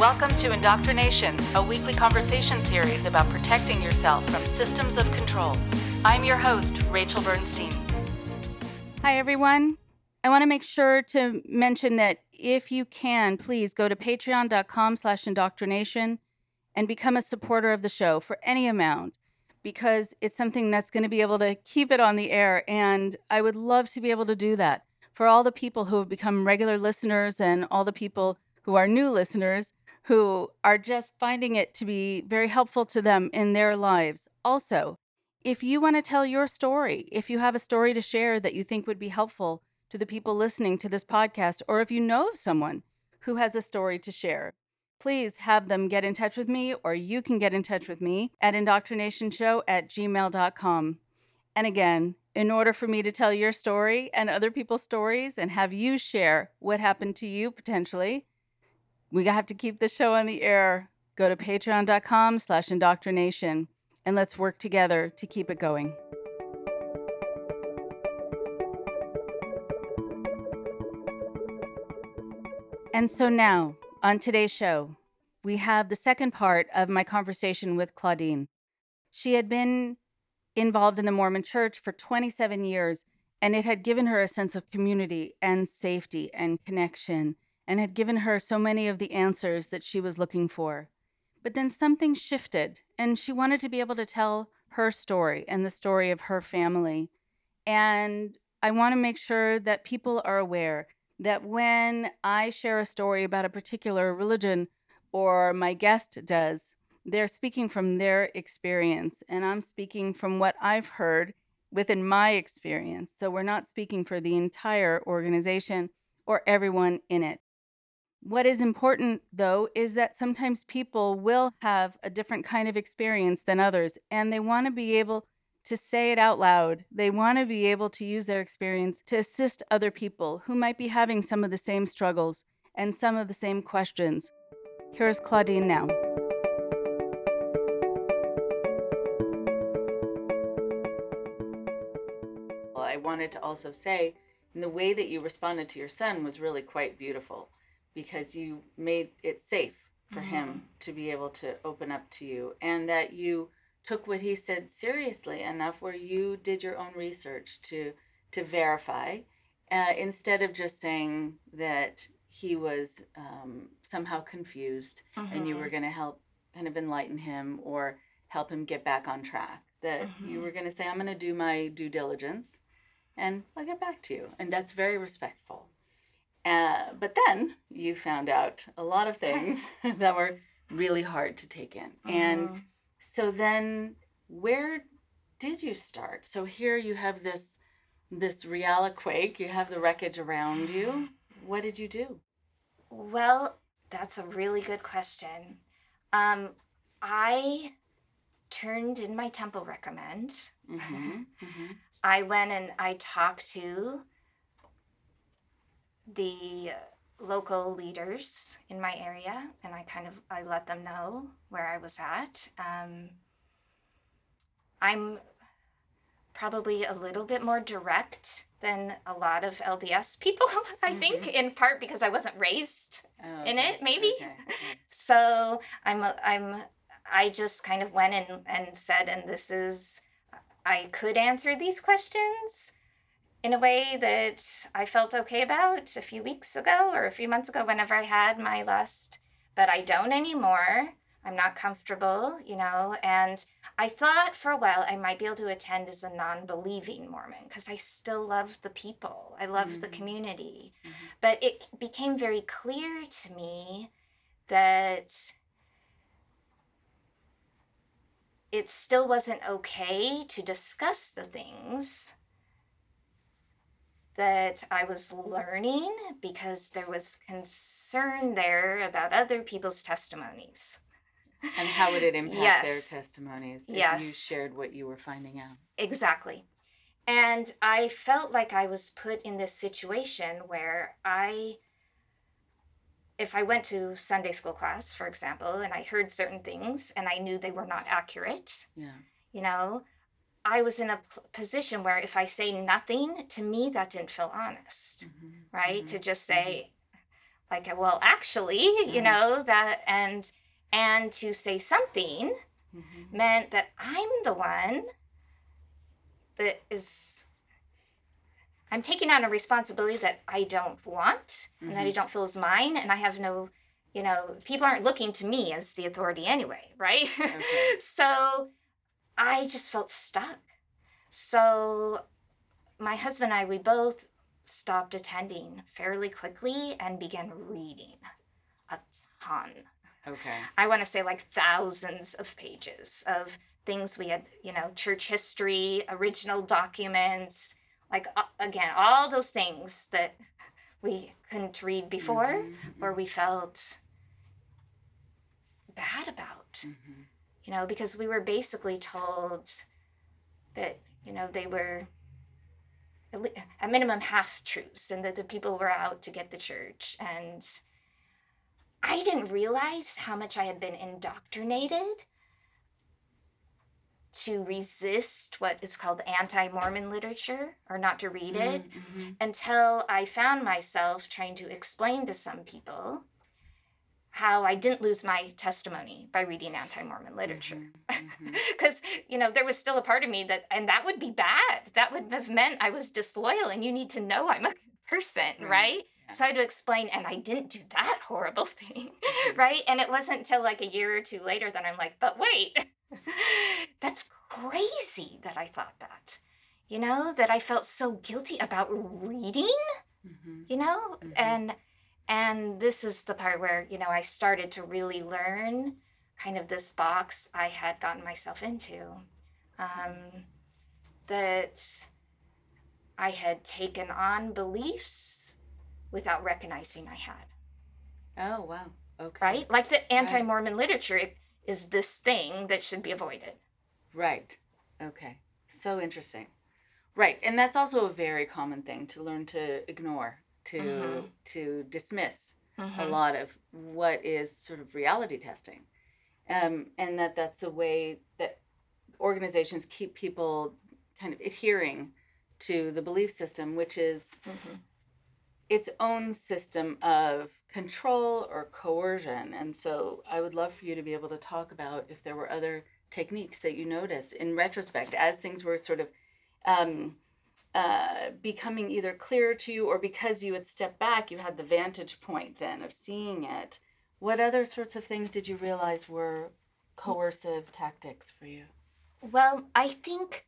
Welcome to Indoctrination, a weekly conversation series about protecting yourself from systems of control. I'm your host, Rachel Bernstein. Hi, everyone. I want to make sure to mention that if you can, please go to patreon.com slash indoctrination and become a supporter of the show for any amount because it's something that's going to be able to keep it on the air. And I would love to be able to do that for all the people who have become regular listeners and all the people who are new listeners who are just finding it to be very helpful to them in their lives. Also, if you want to tell your story, if you have a story to share that you think would be helpful to the people listening to this podcast, or if you know of someone who has a story to share, please have them get in touch with me, or you can get in touch with me at indoctrinationshow at gmail.com. And again, in order for me to tell your story and other people's stories and have you share what happened to you potentially, we have to keep the show on the air. Go to patreon.com slash indoctrination and let's work together to keep it going. And so now, on today's show, we have the second part of my conversation with Claudine. She had been involved in the Mormon church for 27 years, and it had given her a sense of community and safety and connection, and had given her so many of the answers that she was looking for. But then something shifted, and she wanted to be able to tell her story and the story of her family. And I want to make sure that people are aware that when I share a story about a particular religion or my guest does, they're speaking from their experience. And I'm speaking from what I've heard within my experience. So we're not speaking for the entire organization or everyone in it. What is important, though, is that sometimes people will have a different kind of experience than others, and they want to be able to say it out loud. They want to be able to use their experience to assist other people who might be having some of the same struggles and some of the same questions. Here's Claudine now. I wanted to also say, the way that you responded to your son was really quite beautiful because you made it safe for mm-hmm. him to be able to open up to you and that you took what he said seriously enough where you did your own research to to verify uh, instead of just saying that he was um, somehow confused mm-hmm. and you were mm-hmm. going to help kind of enlighten him or help him get back on track that mm-hmm. you were going to say i'm going to do my due diligence and i'll get back to you and that's very respectful uh, but then you found out a lot of things that were really hard to take in. Mm-hmm. And so then where did you start? So here you have this this quake, you have the wreckage around you. What did you do? Well, that's a really good question. Um, I turned in my temple recommend. Mm-hmm, mm-hmm. I went and I talked to the local leaders in my area and i kind of i let them know where i was at um, i'm probably a little bit more direct than a lot of lds people i mm-hmm. think in part because i wasn't raised oh, in it maybe okay. Okay. so i'm i'm i just kind of went and and said and this is i could answer these questions in a way that I felt okay about a few weeks ago or a few months ago, whenever I had my lust, but I don't anymore. I'm not comfortable, you know, and I thought for a while I might be able to attend as a non believing Mormon because I still love the people, I love mm-hmm. the community. Mm-hmm. But it became very clear to me that it still wasn't okay to discuss the things that I was learning because there was concern there about other people's testimonies. And how would it impact yes. their testimonies if yes. you shared what you were finding out? Exactly. And I felt like I was put in this situation where I, if I went to Sunday school class, for example, and I heard certain things and I knew they were not accurate, yeah. you know, I was in a p- position where if I say nothing, to me, that didn't feel honest, mm-hmm. right? Mm-hmm. To just say, like well actually you know that and and to say something Mhm. meant that i'm the one that is i'm taking on a responsibility that i don't want and that i Mhm. don't feel is mine and i have no you know people aren't looking to me as the authority anyway right Okay. so i just felt stuck so my husband and i we both stopped attending fairly quickly and began reading a ton Okay. I want to say like thousands of pages of things we had, you know, church history, original documents, like uh, again, all those things that we couldn't read before Mhm. or we felt bad about, Mhm. You know, because we were basically told that, you know, they were a minimum half truths and that the people were out to get the church and I didn't realize how much I had been indoctrinated to resist what is called anti Mormon literature or not to read it Mhm. until I found myself trying to explain to some people how I didn't lose my testimony by reading anti Mormon literature. Mhm. Mhm. Because, you know, there was still a part of me that, and that would be bad. That would have meant I was disloyal, and you need to know I'm a person, Right. right? Yeah. So I had to explain, and I didn't do that horrible thing, Mhm. right? And it wasn't until like a year or two later that I'm like, but wait, that's crazy that I thought that, you know, that I felt so guilty about reading, Mhm. you know, Mhm. and and this is the part where you know I started to really learn kind of this box I had gotten myself into, um, that I had taken on beliefs without recognizing I had Oh wow. Okay. right? Like the anti Mormon literature is this thing that should be avoided. Right. Okay. So interesting. Right. And that's also a very common thing to learn to ignore, to Mhm. to dismiss a Mhm. lot of what is sort of reality testing. Um, and that that's a way that organizations keep people kind of adhering to the belief system, which is Mhm. its own system of control or coercion. And so I would love for you to be able to talk about if there were other techniques that you noticed in retrospect as things were sort of um, uh, becoming either clearer to you or because you had stepped back, you had the vantage point then of seeing it. What other sorts of things did you realize were coercive tactics for you? Well, I think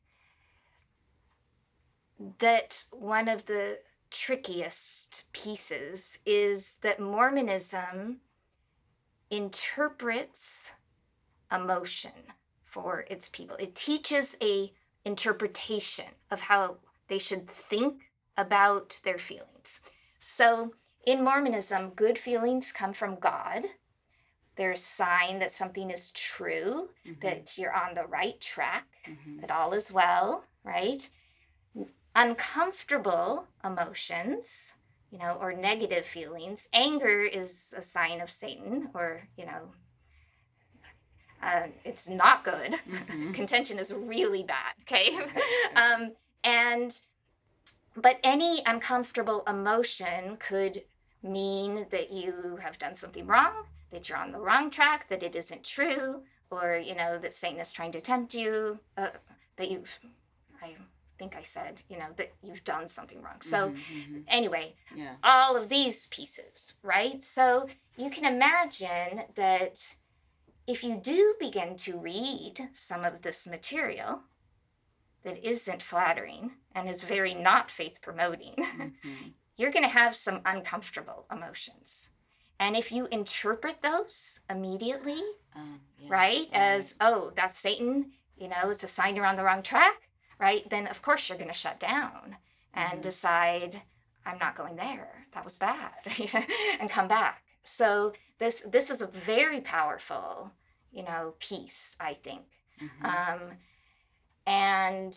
that one of the trickiest pieces is that Mormonism interprets emotion for its people. It teaches a interpretation of how they should think about their feelings. So in Mormonism, good feelings come from God. They're a sign that something is true, Mhm, that you're on the right track, mhm, that all is well, right? Uncomfortable emotions, you know, or negative feelings. Anger is a sign of Satan, or, you know, uh, it's not good. mhm. Contention is really bad, okay? Okay, um, and, but any uncomfortable emotion could mean that you have done something wrong, that you're on the wrong track, that it isn't true, or, you know, that Satan is trying to tempt you, uh, that you've, I think I said, you know, that you've done something wrong. So, Mhm, mhm. anyway, yeah. all of these pieces, right? So you can imagine that if you do begin to read some of this material that isn't flattering and is very not faith promoting, Mhm. you're going to have some uncomfortable emotions. And if you interpret those immediately, Um, yeah, right, as, oh, that's Satan, you know, it's a sign you're on the wrong track, right, then of course you're going to shut down and Mhm. decide, I'm not going there. That was bad, and come back. So this this is a very powerful, you know, piece, I think. Mhm. Um, and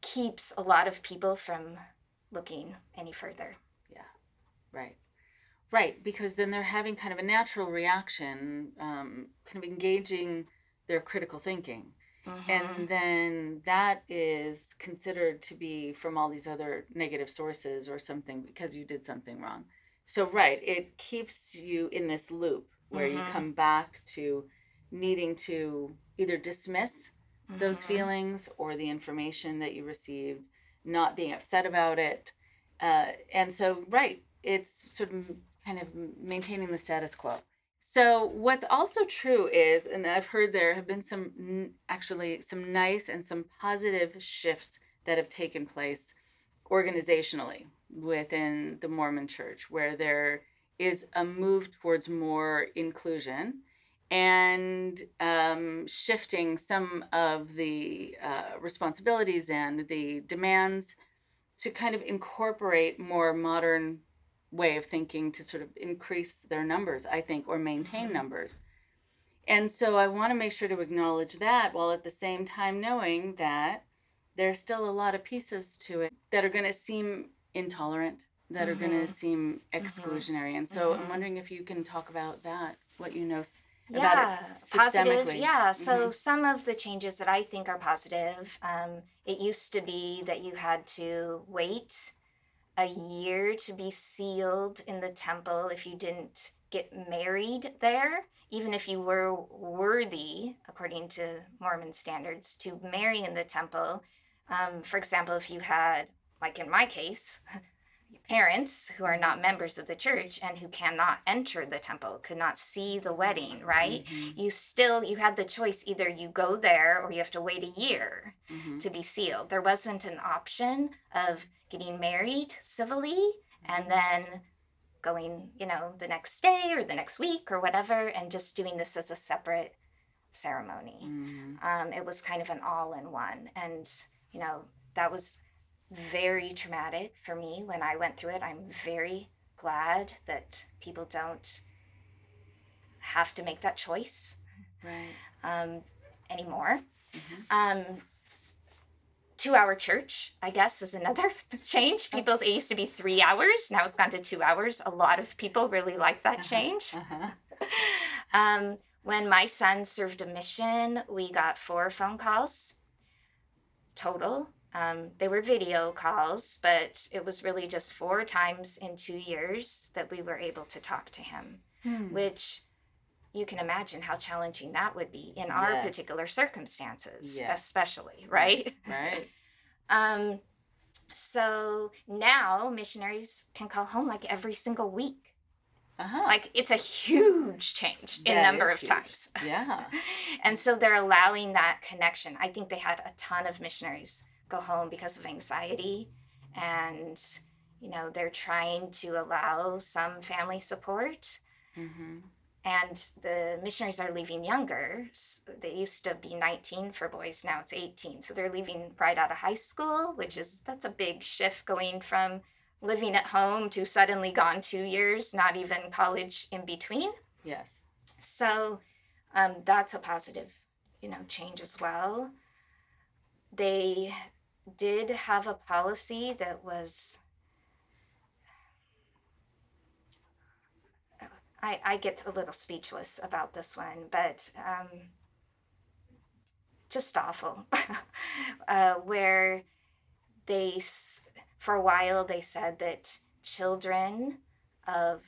keeps a lot of people from looking any further. Yeah, right. Right, because then they're having kind of a natural reaction, um, kind of engaging their critical thinking. Mm-hmm. And then that is considered to be from all these other negative sources or something because you did something wrong. So, right, it keeps you in this loop where mm-hmm. you come back to needing to either dismiss mm-hmm. those feelings or the information that you received, not being upset about it. Uh, and so, right, it's sort of kind of maintaining the status quo. So what's also true is, and I've heard there have been some actually some nice and some positive shifts that have taken place organizationally within the Mormon Church, where there is a move towards more inclusion and um, shifting some of the uh, responsibilities and the demands to kind of incorporate more modern way of thinking to sort of increase their numbers, I think, or maintain mm-hmm. numbers. And so I want to make sure to acknowledge that while at the same time knowing that there's still a lot of pieces to it that are going to seem intolerant, that mm-hmm. are going to seem mm-hmm. exclusionary. And so I'm mm-hmm. wondering if you can talk about that, what you know about yeah, it positive. Yeah. So mm-hmm. some of the changes that I think are positive, um, it used to be that you had to wait a year to be sealed in the temple if you didn't get married there, even if you were worthy, according to Mormon standards, to marry in the temple. Um, for example, if you had, like in my case, parents who are not members of the church and who cannot enter the temple could not see the wedding right mm-hmm. you still you had the choice either you go there or you have to wait a year mm-hmm. to be sealed there wasn't an option of getting married civilly and mm-hmm. then going you know the next day or the next week or whatever and just doing this as a separate ceremony mm-hmm. um, it was kind of an all-in-one and you know that was very traumatic for me when I went through it. I'm very glad that people don't have to make that choice right. um, anymore. Mm-hmm. Um, two hour church, I guess, is another change. People, it used to be three hours. Now it's gone to two hours. A lot of people really like that uh-huh. change. Uh-huh. um, when my son served a mission, we got four phone calls total um, they were video calls, but it was really just four times in two years that we were able to talk to him, hmm. which you can imagine how challenging that would be in our yes. particular circumstances, yes. especially, right? Right. um, so now missionaries can call home like every single week. Uh-huh. Like it's a huge change in number of huge. times. Yeah. and so they're allowing that connection. I think they had a ton of missionaries go home because of anxiety and you know they're trying to allow some family support. Mm-hmm. and the missionaries are leaving younger. They used to be 19 for boys now it's 18 so they're leaving right out of high school which is that's a big shift going from living at home to suddenly gone two years not even college in between. Yes. So um, that's a positive you know change as well. They did have a policy that was I, I get a little speechless about this one, but um, just awful. uh, where they, for a while, they said that children of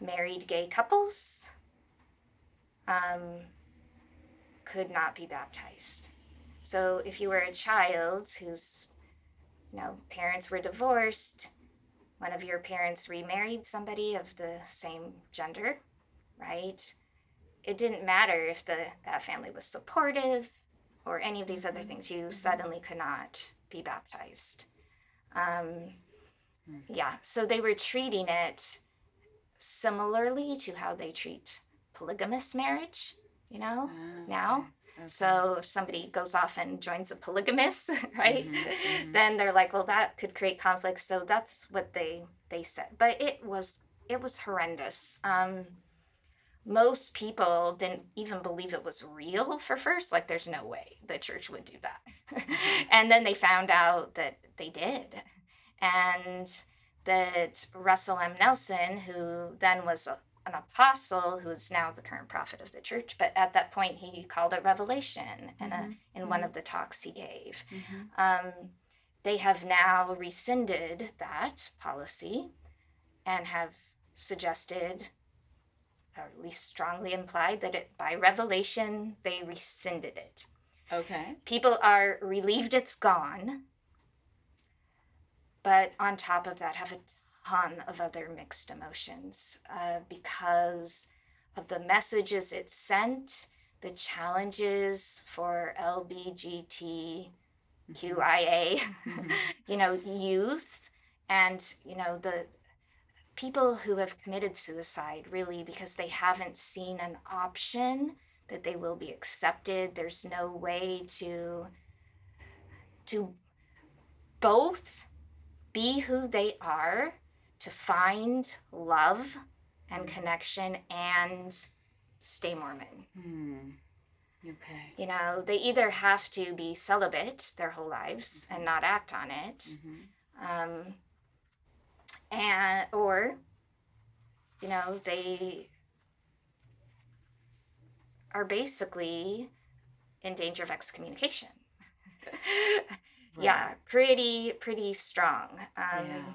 married gay couples um, could not be baptized. So if you were a child whose you know parents were divorced, one of your parents remarried somebody of the same gender, right? It didn't matter if the that family was supportive or any of these other mm-hmm. things. You mm-hmm. suddenly could not be baptized. Um, hmm. yeah, so they were treating it similarly to how they treat polygamous marriage, you know, uh, now. Okay. So if somebody goes off and joins a polygamist, right, mm-hmm, mm-hmm. then they're like, well, that could create conflict. So that's what they they said. But it was it was horrendous. Um, most people didn't even believe it was real for first. Like, there's no way the church would do that. Mm-hmm. and then they found out that they did, and that Russell M. Nelson, who then was an apostle who is now the current prophet of the church, but at that point he called it revelation in, a, mm-hmm. in one mm-hmm. of the talks he gave. Mm-hmm. Um, they have now rescinded that policy and have suggested, or at least strongly implied, that it by revelation they rescinded it. Okay. People are relieved it's gone, but on top of that, have a ton of other mixed emotions uh, because of the messages it sent, the challenges for LBGTQIA, Mhm. you know, youth, and you know the people who have committed suicide really because they haven't seen an option that they will be accepted there's no way to to both be who they are to find love and connection and stay mormon Hmm. Okay. you know they either have to be celibate their whole lives and not act on it Mhm. um, and or you know they are basically in danger of excommunication yeah pretty pretty strong um, yeah.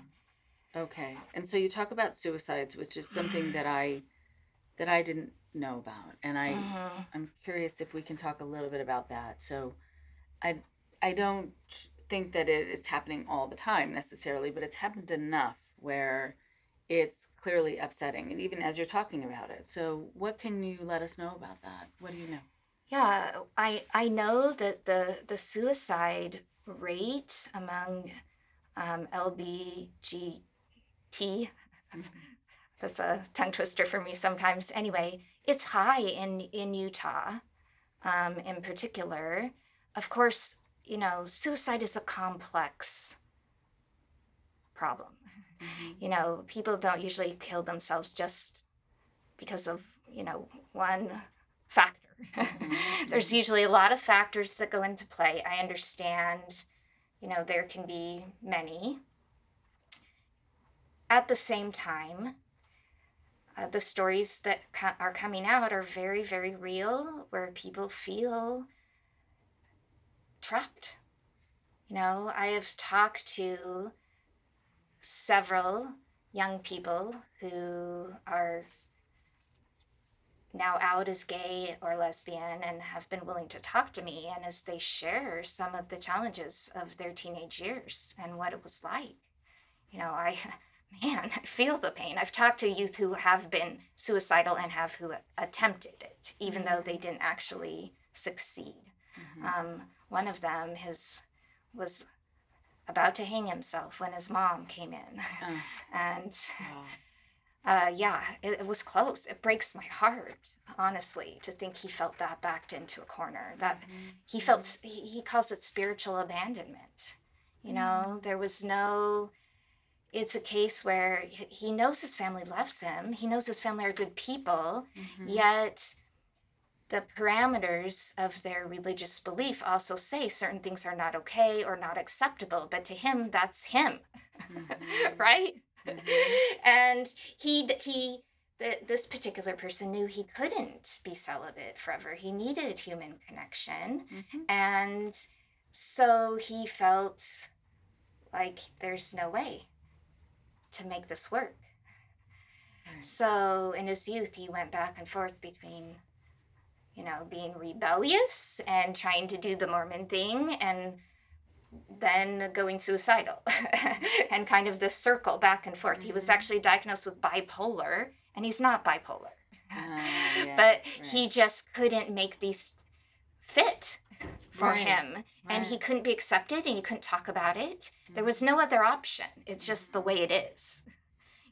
Okay. And so you talk about suicides, which is something that I that I didn't know about, and I mhm. I'm curious if we can talk a little bit about that. So, I I don't think that it is happening all the time necessarily, but it's happened enough where it's clearly upsetting, and even as you're talking about it. So, what can you let us know about that? What do you know? yeah i i know that the the suicide rate among um, lbgt that's a tongue twister for me sometimes. Anyway it's high in in utah um, in particular. Of course you know suicide is a complex problem. Mhm. you know people don't usually kill themselves just because of you know one factor. There's usually a lot of factors that go into play. I understand you know there can be many at the same time uh, the stories that co- are coming out are very very real where people feel trapped. You know i have talked to several young people who are now out as gay or lesbian and have been willing to talk to me and as they share some of the challenges of their teenage years and what it was like. You know i man i feel the pain i've talked to youth who have been suicidal and have who attempted it even though they didn't actually succeed Mhm. um, one of them his was about to hang himself when his mom came in Oh, and uh, yeah, it, it was close. It breaks my heart, honestly, to think he felt that backed into a corner. That Mhm. he felt, he, he calls it spiritual abandonment. You know, there was no, it's a case where he knows his family loves him, he knows his family are good people, Mhm. yet the parameters of their religious belief also say certain things are not okay or not acceptable, but to him, that's him, Mhm. right? Mhm. and he he th- this particular person knew he couldn't be celibate forever he needed human connection Mhm. and so he felt like there's no way to make this work Right. so in his youth he went back and forth between you know being rebellious and trying to do the mormon thing and then going suicidal and kind of this circle back and forth. He was Mhm. actually diagnosed with bipolar and he's not bipolar. Ah, yeah, but right. he just couldn't make these fit for Right, him and he couldn't be accepted and he couldn't talk about it. There Mm-hmm. was no other option. It's just the way it is.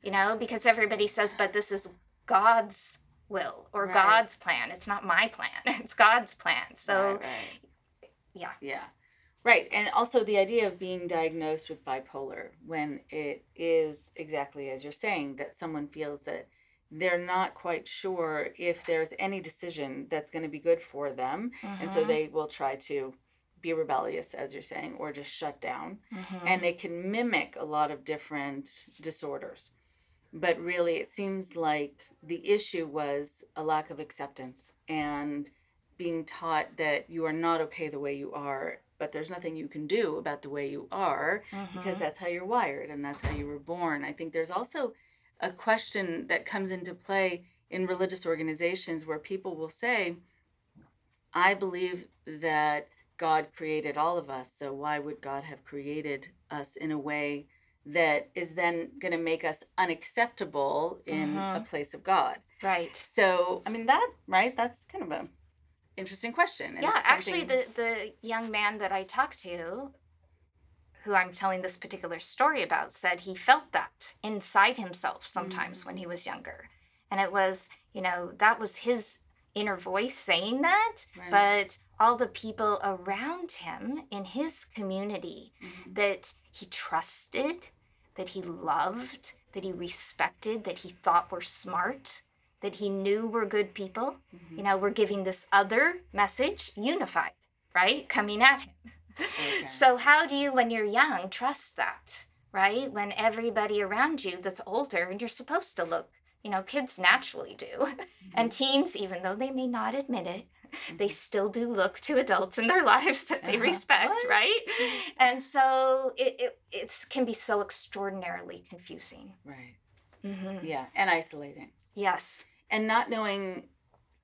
You know, because everybody says but this is God's will or Right. God's plan. It's not my plan. It's God's plan. So Right, right. yeah. Yeah. Right. And also the idea of being diagnosed with bipolar when it is exactly as you're saying that someone feels that they're not quite sure if there's any decision that's going to be good for them. And so Mhm. they will try to be rebellious, as you're saying, or just shut down. Mhm. And it can mimic a lot of different disorders. but really it seems like the issue was a lack of acceptance and being taught that you are not okay the way you are but there's nothing you can do about the way you are mm-hmm. because that's how you're wired and that's how you were born i think there's also a question that comes into play in religious organizations where people will say i believe that god created all of us so why would god have created us in a way that is then going to make us unacceptable in mm-hmm. a place of God. Right. So, I mean that, right? That's kind of a interesting question. And yeah, actually the the young man that I talked to who I'm telling this particular story about said he felt that inside himself sometimes mm-hmm. when he mm. was younger. And it was, you know, that was his inner voice saying that, right. but all the people around him in his community mm-hmm. that he trusted that he loved, that he respected, that he thought were smart, that he knew were good people. Mm-hmm. You know, we're giving this other message, unified, right? Coming at him. Okay. So, how do you, when you're young, trust that, right? When everybody around you that's older and you're supposed to look, you know, kids naturally do. Mm-hmm. And teens, even though they may not admit it, they mm-hmm. still do look to adults in their lives that they uh-huh. respect, what? right? Mm-hmm. And so it, it it's, can be so extraordinarily confusing. Right. Mm-hmm. Yeah, and isolating. Yes. And not knowing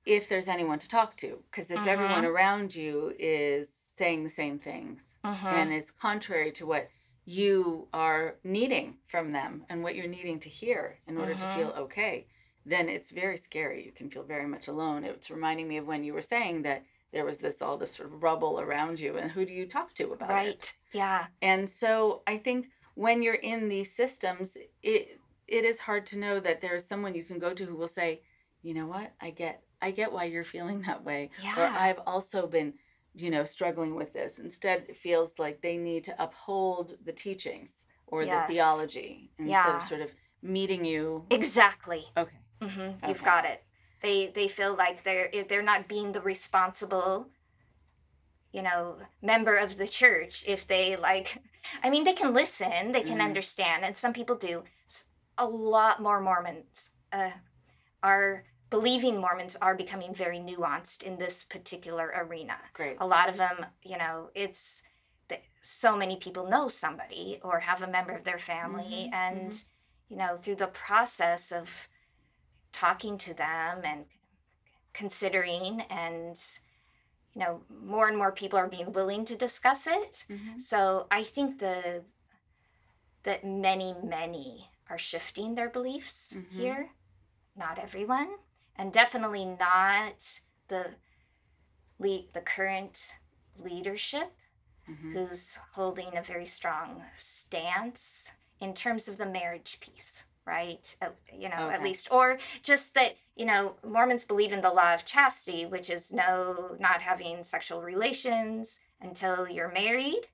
if there's anyone to talk to, because if mm-hmm. everyone around you is saying the same things mm-hmm. and it's contrary to what you are needing from them and what you're needing to hear in order to feel mm-hmm. okay, then it's very scary. You can feel very much alone. It's reminding me of when you were saying that there was this all this sort of rubble around you, and who do you talk to about right. it? Right. Yeah. And so I think when you're in these systems, it it is hard to know that there is someone you can go to who will say, you know what, I get I get why you're feeling that way, yeah. or I've also been you know struggling with this instead it feels like they need to uphold the teachings or yes. the theology instead yeah. of sort of meeting you exactly okay Mm-hmm. Okay. You've got it. They they feel like they're they're not being the responsible, you know, member of the church if they like. I mean, they can listen, they can mm. understand, and some people do. A lot more Mormons uh, are believing Mormons are becoming very nuanced in this particular arena. Great. A lot of them, you know, it's so many people know somebody or have a member of their family, mm-hmm. and mm-hmm. you know, through the process of talking to them and considering and you know more and more people are being willing to discuss it mm-hmm. so i think the that many many are shifting their beliefs mm-hmm. here not everyone and definitely not the lead the current leadership mm-hmm. who's holding a very strong stance in terms of the marriage piece right? you know, okay. at least, or just that you know, Mormons believe in the law of chastity, which is no, not having sexual relations until you're married,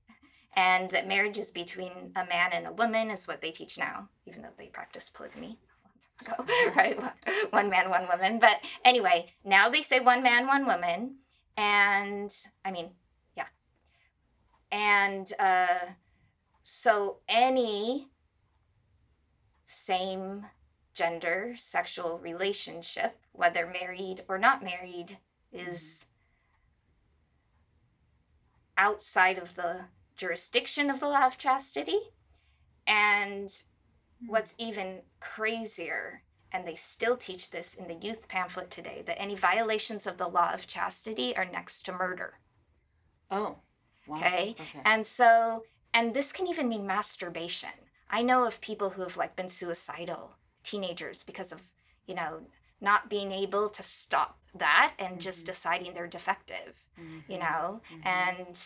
and that marriage is between a man and a woman is what they teach now, even though they practice polygamy. right, one man, one woman. But anyway, now they say one man, one woman, and I mean, yeah, and uh, so any same gender sexual relationship, whether married or not married, is outside of the jurisdiction of the law of chastity. And what's even crazier, and they still teach this in the youth pamphlet today, that any violations of the law of chastity are next to murder. Oh. Wow. Okay? okay. And so, and this can even mean masturbation. I know of people who have like been suicidal, teenagers, because of, you know, not being able to stop that and mm-hmm. just deciding they're defective, mm-hmm. you know? Mm-hmm. And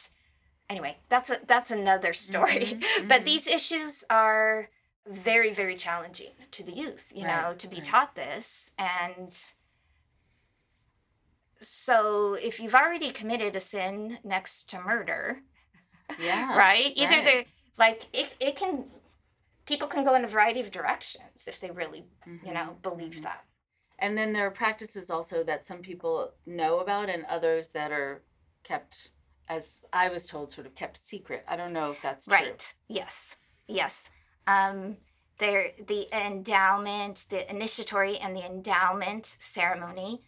anyway, that's a, that's another story. Mm-hmm. but mm-hmm. these issues are very very challenging to the youth, you right. know, to be right. taught this and so if you've already committed a sin next to murder, yeah, right? Either right. they're like it, it can people can go in a variety of directions if they really, mm-hmm. you know, believe mm-hmm. that. And then there are practices also that some people know about and others that are kept, as I was told, sort of kept secret. I don't know if that's right. Yes. Yes. Um, there the endowment, the initiatory and the endowment ceremony.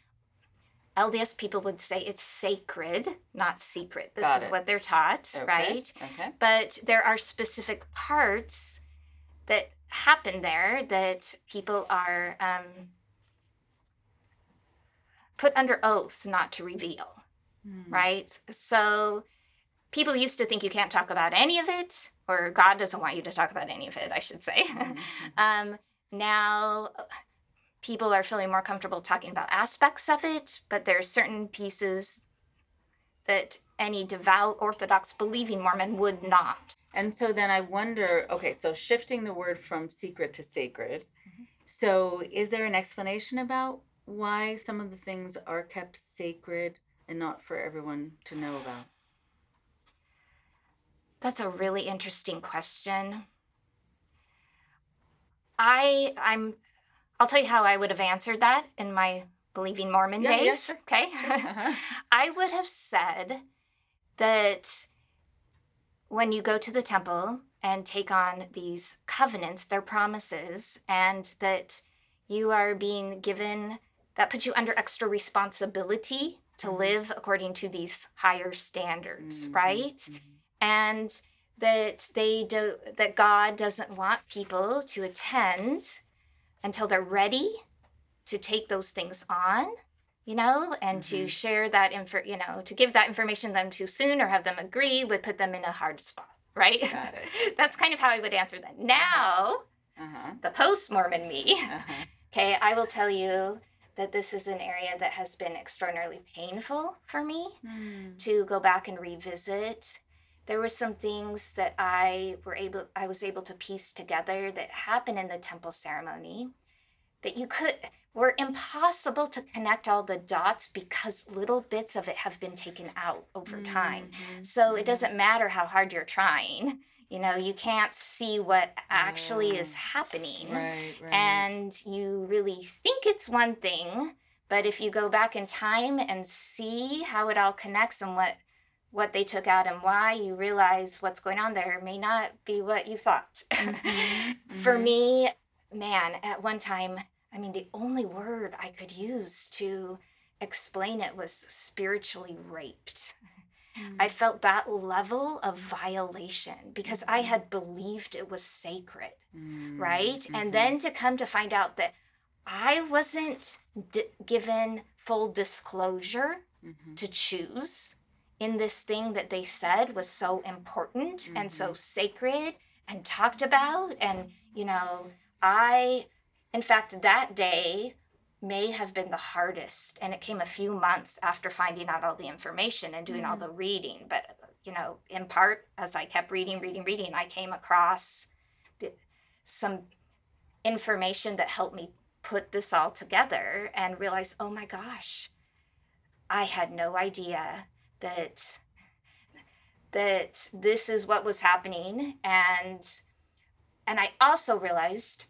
LDS people would say it's sacred, not secret. This Got is it. what they're taught, Okay, right? Okay. But there are specific parts that happen there that people are um, put under oath not to reveal, Hmm. right? So people used to think you can't talk about any of it, or God doesn't want you to talk about any of it, I should say. Mhm. um, now people are feeling more comfortable talking about aspects of it, but there are certain pieces that any devout Orthodox believing Mormon would not. And so then I wonder okay, so shifting the word from secret to sacred. So is there an explanation about why some of the things are kept sacred and not for everyone to know about? That's a really interesting question. I I'm I'll tell you how I would have answered that in my believing Mormon Yeah, yeah, days. sure. Okay. Uh-huh. I would have said that when you go to the temple and take on these covenants, they're promises, and that you are being given that puts you under extra responsibility to Mhm. live according to these higher standards, Mhm, right? mhm. And that they do that God doesn't want people to attend until they're ready to take those things on, you know, and to Mhm. share that info, you know, to give that information to them too soon or have them agree would put them in a hard spot, right? Got it. That's kind of how I would answer that. Now, Uh-huh. the post Mormon me, Uh-huh. okay, I will tell you that this is an area that has been extraordinarily painful for me Hmm. to go back and revisit. There were some things that I were able I was able to piece together that happened in the temple ceremony that you could were impossible to connect all the dots because little bits of it have been taken out over time. Mhm, So it mhm. doesn't matter how hard you're trying. You know, you can't see what actually is happening Right, right. and you really think it's one thing but if you go back in time and see how it all connects and what what they took out and why you realize what's going on there may not be what you thought. Mhm, for mhm. me man at one time i mean the only word i could use to explain it was spiritually raped. I felt that level of violation because I Mhm. had believed it was sacred Mm, right? And then to come to find out that I wasn't d- given full disclosure to choose in this thing that they said was so important and so sacred and talked about. And, you know, I, in fact, that day may have been the hardest. And it came a few months after finding out all the information and doing all Mm. the reading. But, you know, in part, as I kept reading, reading, reading, I came across the, some information that helped me put this all together and realize, oh my gosh, I had no idea that that this is what was happening and and I also realized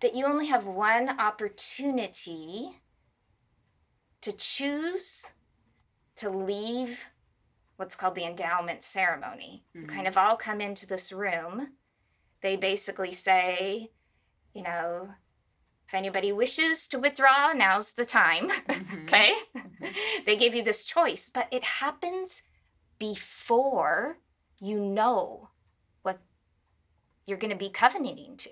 that you only have one opportunity to choose to leave what's called the endowment ceremony. You Mhm. kind of all come into this room. They basically say, you know, if anybody wishes to withdraw, now's the time. Mhm. okay? Mhm. they give you this choice, but it happens before you know what you're going to be covenanting to.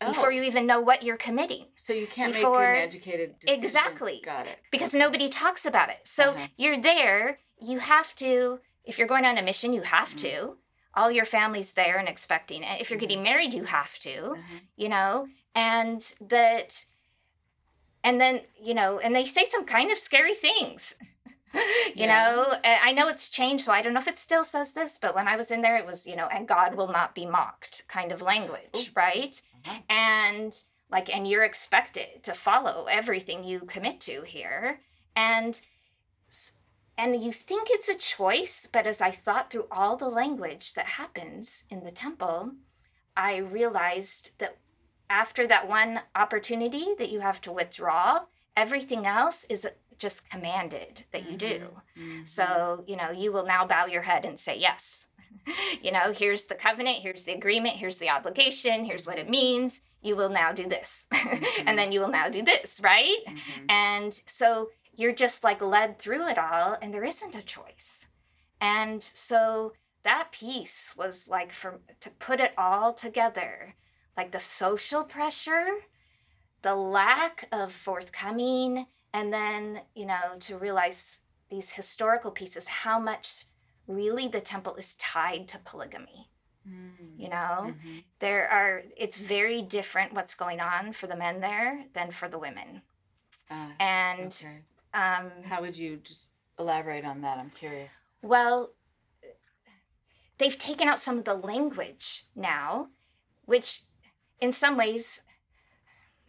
Before Oh, you even know what you're committing. so you can't before- make an educated decision. Exactly. Got it. because Okay. nobody talks about it. So Uh-huh. you're there, you have to, if you're going on a mission, you have Mhm. to. All your family's there and expecting it. If you're getting married, you have to, Uh-huh. you know, and that, and then, you know, and they say some kind of scary things. you Yeah. know, I know it's changed, so I don't know if it still says this, but when I was in there, it was, you know, and God will not be mocked kind of language, Ooh. right? Uh-huh. and like and you're expected to follow everything you commit to here and and you think it's a choice but as i thought through all the language that happens in the temple i realized that after that one opportunity that you have to withdraw everything else is just commanded that you do Mhm. so you know you will now bow your head and say yes you know, here's the covenant, here's the agreement, here's the obligation, here's what it means. You will now do this. Mm-hmm. and then you will now do this, right? Mhm. And so you're just like led through it all, and there isn't a choice. And so that piece was like for to put it all together, like the social pressure, the lack of forthcoming, and then, you know, to realize these historical pieces, how much really the temple is tied to polygamy. Mm. You know, Mhm. there are, it's very different what's going on for the men there than for the women. Ah, And, okay. um, How would you just elaborate on that? I'm curious. Well, they've taken out some of the language now, which in some ways,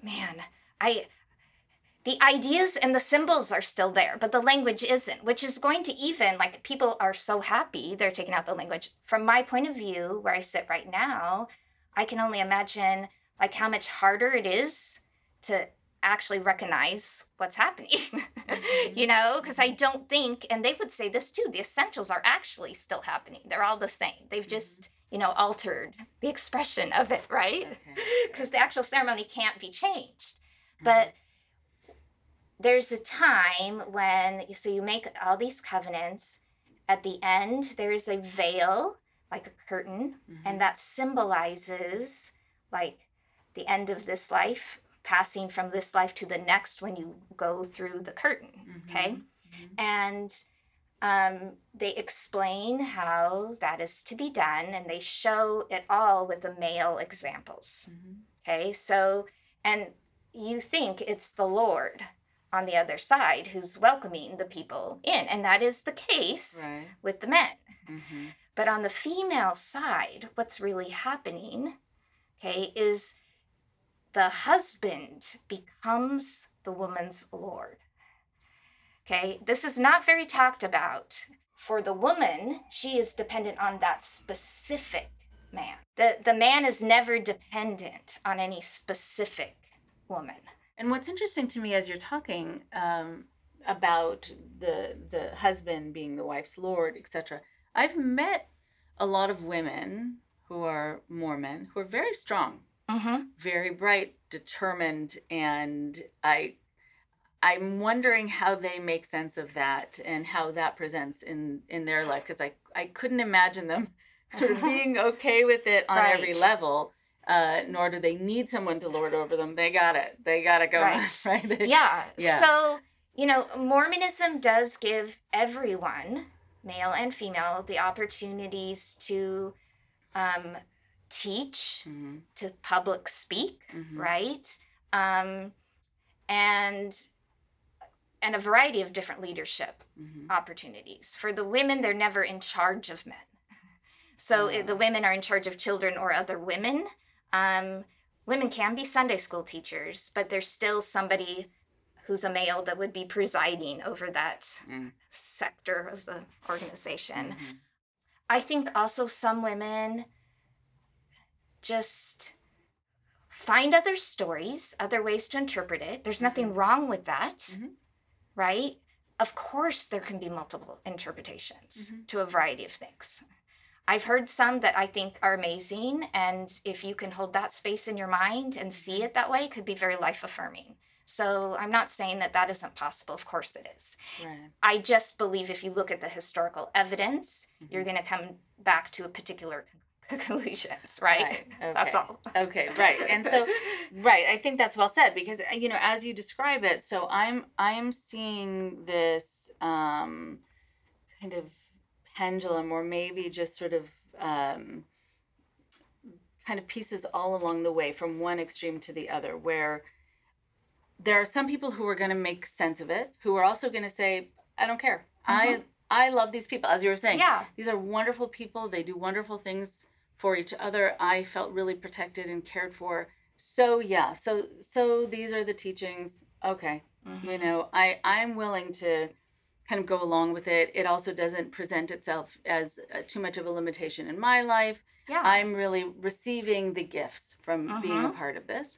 man, I the ideas and the symbols are still there, but the language isn't, which is going to even like people are so happy they're taking out the language. From my point of view, where I sit right now, I can only imagine like how much harder it is to actually recognize what's happening. you mm-hmm. know, because I mm-hmm. don't think, and they would say this too, the essentials are actually still happening. They're all the same. They've mm-hmm. just, you know, altered the expression of it, right? Okay. Because the actual ceremony can't be changed. But there's a time when, so you make all these covenants. At the end, there's a veil, like a curtain, and that symbolizes like the end of this life passing from this life to the next when you go through the curtain okay Mhm. and um, they explain how that is to be done and they show it all with the male examples Mhm. okay so and you think it's the lord on the other side who's welcoming the people in and that is the case Right. with the men Mhm. but on the female side, what's really happening, okay, is the husband becomes the woman's lord. Okay, this is not very talked about. For the woman, she is dependent on that specific man. The, the man is never dependent on any specific woman. And what's interesting to me as you're talking um, about the the husband being the wife's lord, etc. I've met a lot of women who are Mormon who are very strong, Mm-hmm. very bright, determined, and I I'm wondering how they make sense of that and how that presents in in their life because I I couldn't imagine them sort of being okay with it on every level. Uh, nor do they need someone to lord over them. They got it. They got it going Right. right? They- Yeah. Yeah. So, you know, Mormonism does give everyone, male and female, the opportunities to um, teach, Mhm, to public speak, mhm. right? Um, and and a variety of different leadership Mhm. opportunities. For the women, they're never in charge of men. So the women are in charge of children or other women. Um, women can be Sunday school teachers, but there's still somebody who's a male that would be presiding over that Mm. sector of the organization. Mhm. I think also some women just find other stories, other ways to interpret it. There's nothing wrong with that, Mhm. right? Of course, there can be multiple interpretations Mhm. to a variety of things. I've heard some that I think are amazing, and if you can hold that space in your mind and see it that way, it could be very life affirming. So I'm not saying that that isn't possible. Of course, it is. Right. I just believe if you look at the historical evidence, you're Mhm. going to come back to a particular conclusions, right? Right, That's okay. all. Okay, right. And so right, I think that's well said because uh, you know, as you describe it, so I'm I'm seeing this um kind of pendulum or maybe just sort of um kind of pieces all along the way from one extreme to the other where there are some people who are going to make sense of it who are also going to say I don't care. I I love these people as you were saying yeah, these are wonderful people. They do wonderful things for each other. I felt really protected and cared for. So yeah, so so these are the teachings. Okay, you know, I I'm willing to kind of go along with it. It also doesn't present itself as uh, too much of a limitation in my life. yeah, I'm really receiving the gifts from being a Mhm. part of this.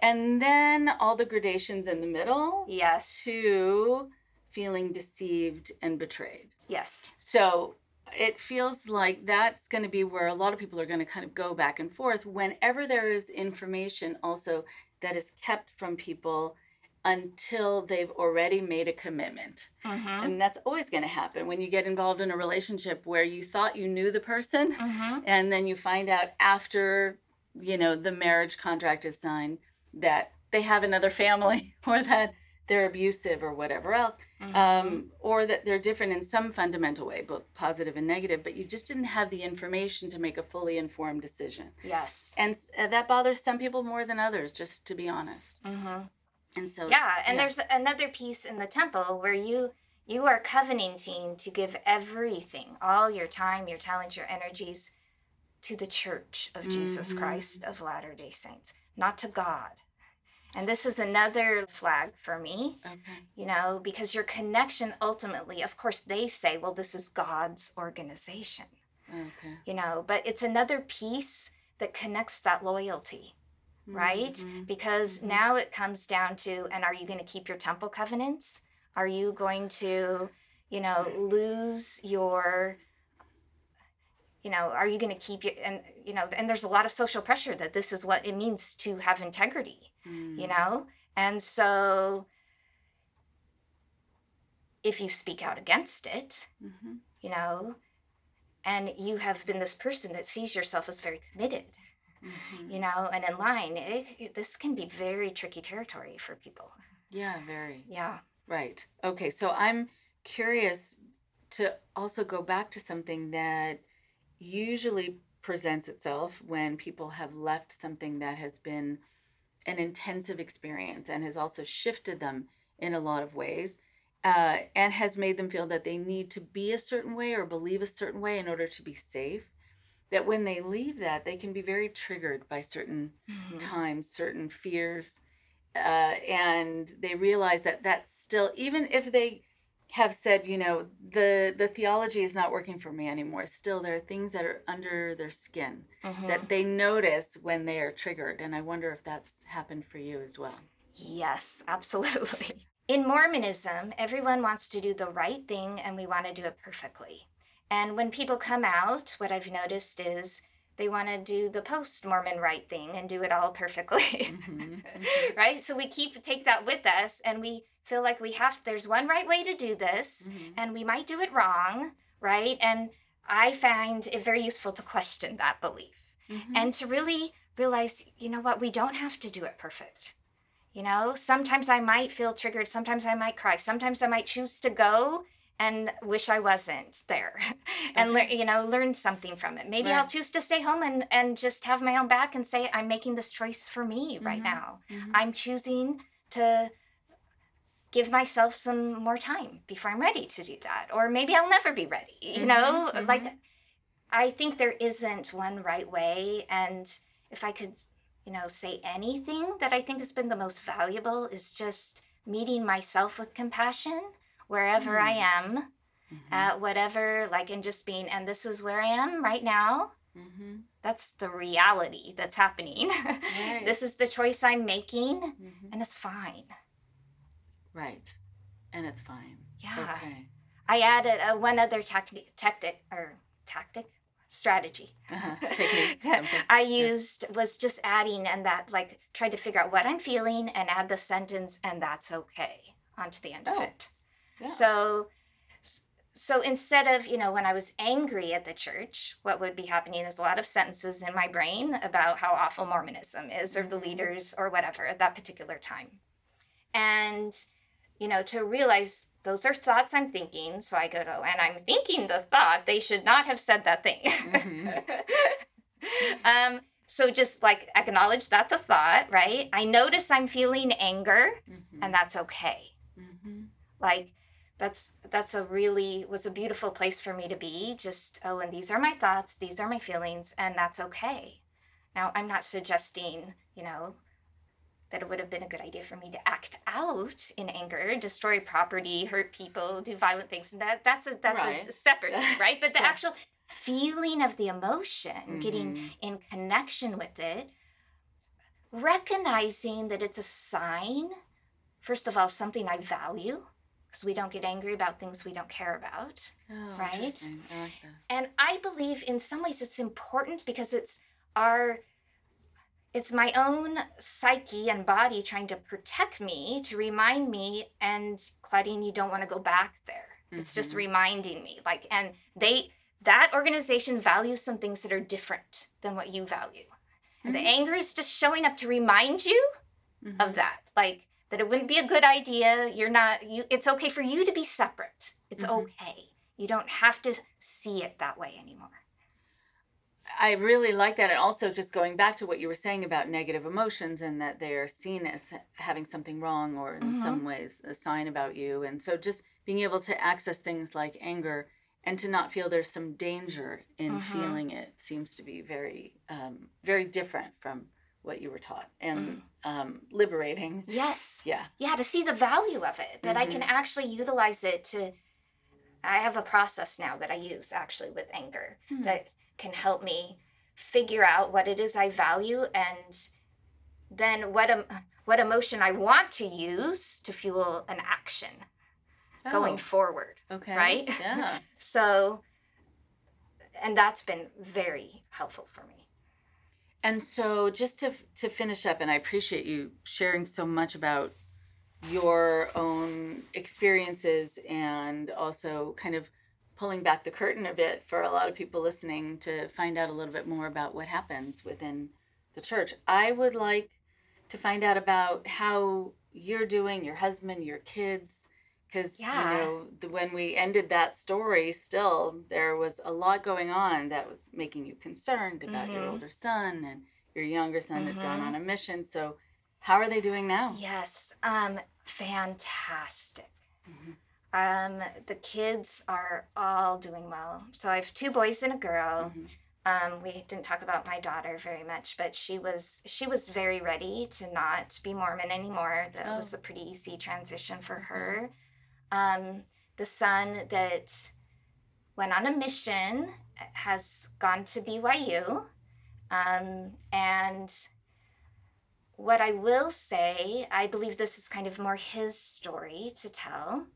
And then all the gradations in the middle yes, to feeling deceived and betrayed. yes, So, it feels like that's going to be where a lot of people are going to kind of go back and forth whenever there is information also that is kept from people until they've already made a commitment. Mm-hmm. And that's always going to happen when you get involved in a relationship where you thought you knew the person Mm-hmm. and then you find out after, you know, the marriage contract is signed that they have another family or that they're abusive or whatever else Mm-hmm. um, or that they're different in some fundamental way, both positive and negative, but you just didn't have the information to make a fully informed decision. yes. And uh, that bothers some people more than others, just to be honest. Mm-hmm. And so, yeah and there's another piece in the temple where you you are covenanting to give everything all your time your talents your energies to the church of jesus Mhm. christ of latter day saints not to god and this is another flag for me okay. you know because your connection ultimately of course they say well this is god's organization Okay. you know but it's another piece that connects that loyalty right? Mhm. Because Mhm. now it comes down to and are you going to keep your temple covenants? Are you going to, you know, lose your you know, are you going to keep your and you know, and there's a lot of social pressure that this is what it means to have integrity, Mm. you know? And so if you speak out against it, Mhm. you know, and you have been this person that sees yourself as very committed, Mhm. you know, and in line, it, it- this can be very tricky territory for people. Yeah, very. Yeah. Right. Okay. So I'm curious to also go back to something that usually presents itself when people have left something that has been an intensive experience and has also shifted them in a lot of ways uh, and has made them feel that they need to be a certain way or believe a certain way in order to be safe. That when they leave that, they can be very triggered by certain Mm-hmm. times, certain fears, uh, and they realize that that's still even if they have said, you know, the the theology is not working for me anymore. Still, there are things that are under their skin Mm-hmm. that they notice when they are triggered, and I wonder if that's happened for you as well. Yes, absolutely. In Mormonism, everyone wants to do the right thing and we want to do it perfectly. And when people come out, what I've noticed is they want to do the post Mormon right thing and do it all perfectly. Mhm, right? So we keep take that with us and we feel like we have there's one right way to do this Mhm. and we might do it wrong, right? And I find it very useful to question that belief Mhm. and to really realize, you know what, we don't have to do it perfect. You know, sometimes I might feel triggered, sometimes I might cry, sometimes I might choose to go and wish I wasn't there and learn, Okay. you know, learn something from it. Maybe I'll choose to stay home and and just have my own back and say I'm making this choice for me right Mhm. now. Mhm. I'm choosing to give myself some more time before I'm ready to do that. Or maybe I'll never be ready. You know, Mhm, like I think there isn't one right way. And if I could, you know, say anything that I think has been the most valuable is just meeting myself with compassion wherever I am, Mhm. at whatever, like, and just being, and this is where I am right now. Mhm. That's the reality that's happening. Right. this is the choice I'm making, Mhm. and it's fine. Right, and it's fine. Yeah. Okay. I added uh, one other tactic, tactic or tactic strategy. Uh-huh. I Yes. used was just adding and that like tried to figure out what I'm feeling and add the sentence and that's okay onto the end of Oh, it. Yeah. So so instead of, you know, when I was angry at the church, what would be happening is a lot of sentences in my brain about how awful Mormonism is or the Mhm. leaders or whatever at that particular time. And you know, to realize those are thoughts I'm thinking. So I go to, and I'm thinking the thought, they should not have said that thing. Mhm. um, so just like acknowledge that's a thought, right? I notice I'm feeling anger, Mhm. and that's okay. Mhm. Like that's that's a really was a beautiful place for me to be. Just oh, and these are my thoughts, these are my feelings, and that's okay. Now I'm not suggesting, you know, that it would have been a good idea for me to act out in anger, destroy property, hurt people, do violent things. That that's a that's Right. a separate right? But the Yeah. actual feeling of the emotion, getting Mhm. in connection with it, recognizing that it's a sign, first of all, something I value, because we don't get angry about things we don't care about. Oh, Right? I like. And I believe in some ways it's important because it's our it's my own psyche and body trying to protect me, to remind me, and Claudine, you don't want to go back there. It's just Mhm. reminding me. Like, and they that organization values some things that are different than what you value. And the anger is just showing up to remind you Mhm. of that. Like that it wouldn't be a good idea. You're not you it's okay for you to be separate. It's Mhm. okay. You don't have to see it that way anymore. I really like that. And also, just going back to what you were saying about negative emotions and that they are seen as having something wrong or in Mhm. some ways a sign about you. And so, just being able to access things like anger and to not feel there's some danger in Mhm. feeling it seems to be very, um, very different from what you were taught and um, liberating. Yes. Yeah. Yeah, to see the value of it, that I can Mm-hmm. actually utilize it to I have a process now that I use actually with anger Hmm. that can help me figure out what it is I value and then what em- what emotion I want to use to fuel an action going Oh, forward. okay. right? Yeah. So and that's been very helpful for me. And so, just to to finish up, and I appreciate you sharing so much about your own experiences and also kind of pulling back the curtain a bit for a lot of people listening to find out a little bit more about what happens within the church. I would like to find out about how you're doing, your husband, your kids, because Yeah. you know the, when we ended that story, still there was a lot going on that was making you concerned about your Mhm. older son and your younger son had gone on a mission. So, how are they doing now? Yes, um fantastic. Mhm. Um the kids are all doing well. So I have two boys and a girl. Mhm. Um, we didn't talk about my daughter very much, but she was she was very ready to not be Mormon anymore. That Oh. was a pretty easy transition for her. Um, the son that went on a mission has gone to BYU, um, and what I will say, I believe this is kind of more his story to tell.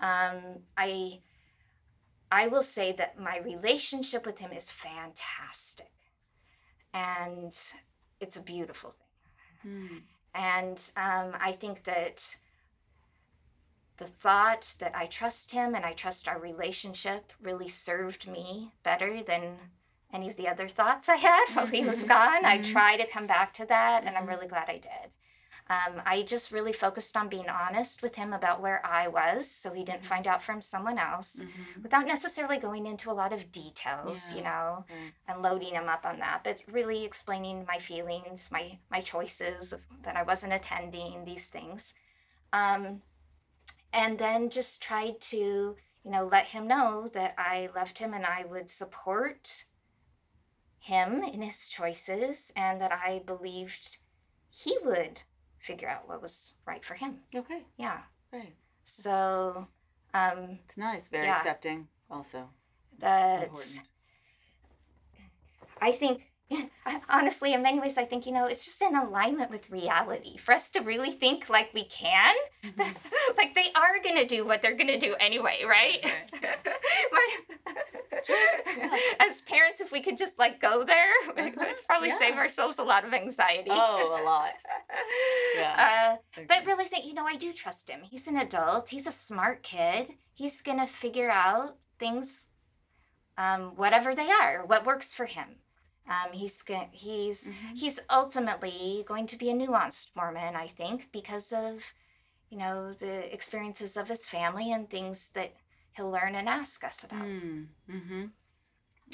Um, I I will say that my relationship with him is fantastic. And it's a beautiful thing. Mm. And um, I think that the thought that I trust him and I trust our relationship really served me better than any of the other thoughts I had while he was gone. I Mhm. try to come back to that, and I'm Mhm. really glad I did. Um, I just really focused on being honest with him about where I was so he didn't find out from someone else Mhm. without necessarily going into a lot of details, you Yeah. know Right. and loading him up on that, but really explaining my feelings, my my choices that I wasn't attending these things, um, and then just tried to you know let him know that I loved him and I would support him in his choices and that I believed he would figure out what was right for him. Okay. Yeah. Right. So um, It's nice. Very Yeah. accepting. Also. that's, that important. I think, honestly, in many ways, I think, you know, it's just in alignment with reality for us to really think like we can. Mhm. like they are going to do what they're going to do anyway, right? Yeah. As parents, if we could just like go there, we would Uh-huh. probably Yeah. save ourselves a lot of anxiety. Oh, a lot. Yeah. Uh, but really saying, you know, I do trust him. He's an adult. He's a smart kid. He's gonna figure out things, um, whatever they are, what works for him. Um, he's he's Mhm. he's ultimately going to be a nuanced Mormon, I think, because of, you know, the experiences of his family and things that he'll learn and ask us about. Mm. Mm-hmm.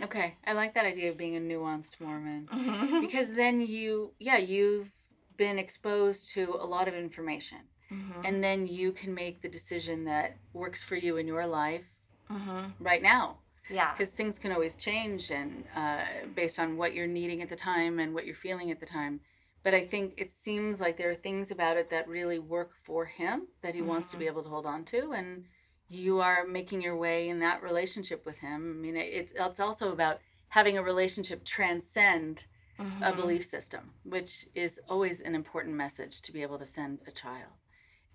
Okay. I like that idea of being a nuanced Mormon. Mhm. because then you yeah you've been exposed to a lot of information Mhm. and then you can make the decision that works for you in your life Mhm. right now Yeah. because things can always change and uh, based on what you're needing at the time and what you're feeling at the time but i think it seems like there are things about it that really work for him that he wants to be able to hold on to and you are making your way in that relationship with him i mean it's, it's also about having a relationship transcend a Mhm. belief system, which is always an important message to be able to send a child.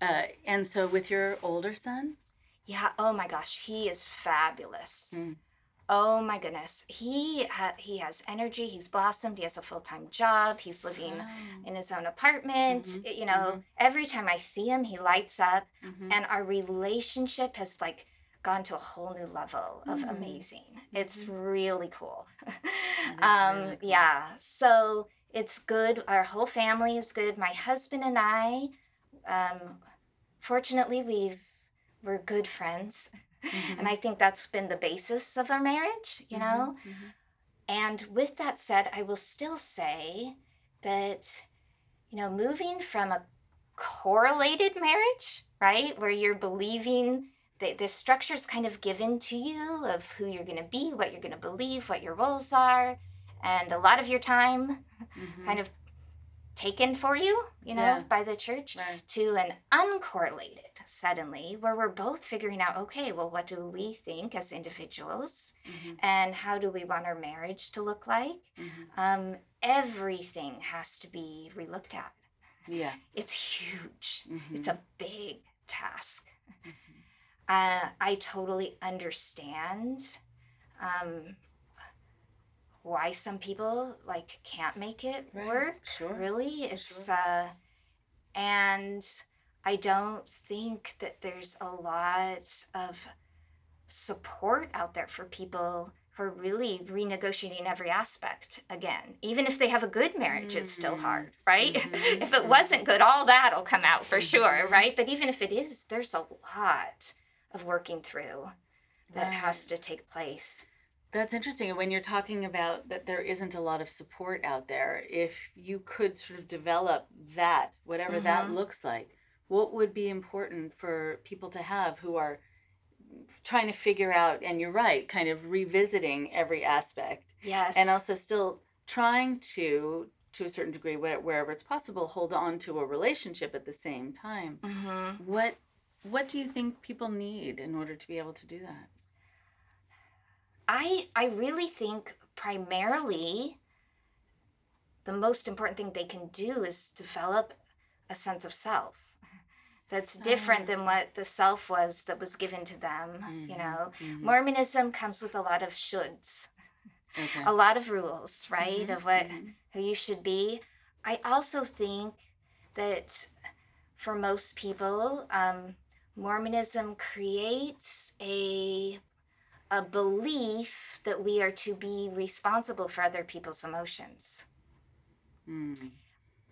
Uh, and so, with your older son, Yeah. Oh my gosh, he is fabulous. Mm. Oh my goodness, he ha- he has energy. He's blossomed. He has a full time job. He's living in his own apartment. Mhm, You know, every time I see him, he lights up, Mhm. and our relationship has like gone to a whole new level of Mhm. amazing. It's really cool. um, really cool. yeah. So it's good. Our whole family is good. My husband and I, um, fortunately, we've we're good friends, Mhm. and I think that's been the basis of our marriage. You know. Mhm, mhm. And with that said, I will still say that, you know, moving from a correlated marriage, right, where you're believing that the structure is kind of given to you of who you're going to be, what you're going to believe, what your roles are, and a lot of your time Mhm. kind of taken for you, you know, Yeah. by the church, Right. to an uncorrelated suddenly, where we're both figuring out, okay, well, what do we think as individuals? Mhm, and how do we want our marriage to look like mhm. um, everything has to be relooked at Yeah. it's huge Mhm, it's a big task mhm. uh, i totally understand um, why some people like can't make it Right, work Sure. really it's Sure. uh and i don't think that there's a lot of support out there for people who are really renegotiating every aspect again even if they have a good marriage it's still Mm. hard right Mhm, if it wasn't good all that'll come out for sure Mhm. right but even if it is there's a lot of working through that has to take place That's interesting. And when you're talking about that there isn't a lot of support out there, if you could sort of develop that, whatever that Mhm. looks like, what would be important for people to have who are trying to figure out, and you're right, kind of revisiting every aspect yes and also still trying to, to a certain degree, wherever it's possible, hold on to a relationship at the same time. Mhm. What what do you think people need in order to be able to do that? I I really think primarily the most important thing they can do is develop a sense of self that's different than what the self was that was given to them, you Mhm, know. mhm. Mormonism comes with a lot of shoulds, Okay. a lot of rules, right? Mhm, Of what mhm. who you should be. I also think that for most people, um, Mormonism creates a a belief that we are to be responsible for other people's emotions. Mm.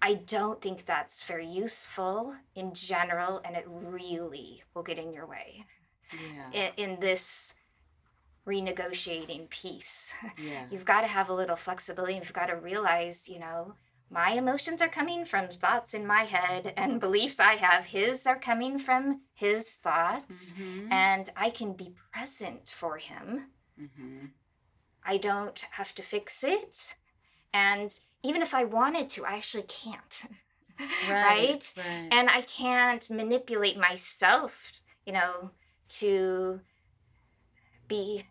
I don't think that's very useful in general, and it really will get in your way Yeah. in, in this renegotiating piece. Yeah. You've got to have a little flexibility. You've got to realize, you know, my emotions are coming from thoughts in my head and beliefs I have. His are coming from his thoughts, Mhm. and I can be present for him. Mhm. I don't have to fix it. And even if I wanted to, I actually can't. right? Right. And I can't manipulate myself, you know, to be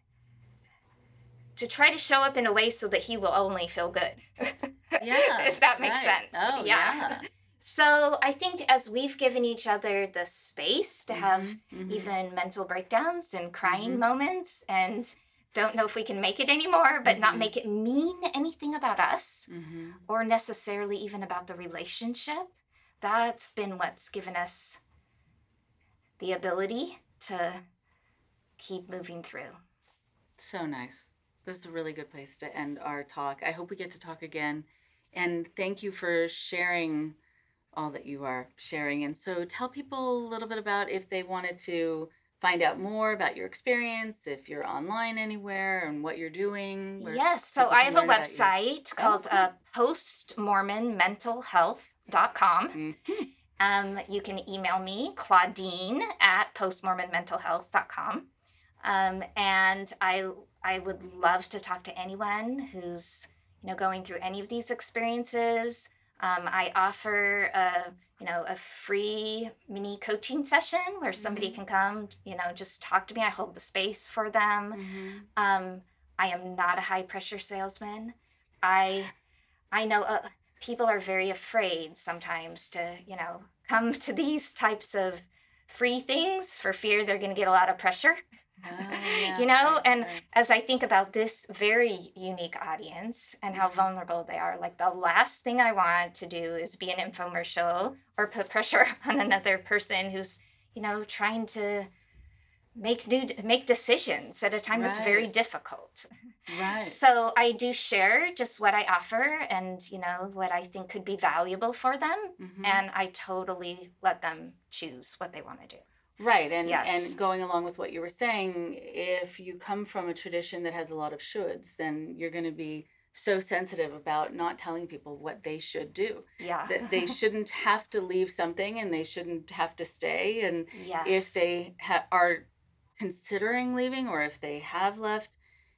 to try to show up in a way so that he will only feel good. yeah. if that makes right. sense. Oh, yeah. So I think as we've given each other the space to have Mhm, mhm. even mental breakdowns and crying Mhm. moments and don't know if we can make it anymore, but not Mhm. make it mean anything about us Mhm. or necessarily even about the relationship, that's been what's given us the ability to keep moving through. So nice. This is a really good place to end our talk. I hope we get to talk again. And thank you for sharing all that you are sharing. And so tell people a little bit about if they wanted to find out more about your experience, if you're online anywhere and what you're doing. yes, so I have a learn about you. website Oh, called cool. uh, postmormonmentalhealth.com. Mhm. Um, you can email me, Claudine at postmormonmentalhealth.com. Um, and I I would love to talk to anyone who's you know going through any of these experiences. Um, I offer a you know a free mini coaching session where somebody Mhm. can come you know just talk to me. I hold the space for them. Mhm. Um, I am not a high pressure salesman. I I know uh, people are very afraid sometimes to you know come to these types of free things for fear they're going to get a lot of pressure. Oh, yeah, you know, right, and right. as I think about this very unique audience and how Mhm. vulnerable they are, like the last thing I want to do is be an infomercial or put pressure on another person who's, you know, trying to make new make decisions at a time that's very difficult. right. So I do share just what I offer and, you know, what I think could be valuable for them Mhm. and I totally let them choose what they want to do. Right, and Yes. and going along with what you were saying, if you come from a tradition that has a lot of shoulds, then you're going to be so sensitive about not telling people what they should do. Yeah. That they shouldn't have to leave something, and they shouldn't have to stay. And yes. if they ha- are considering leaving, or if they have left,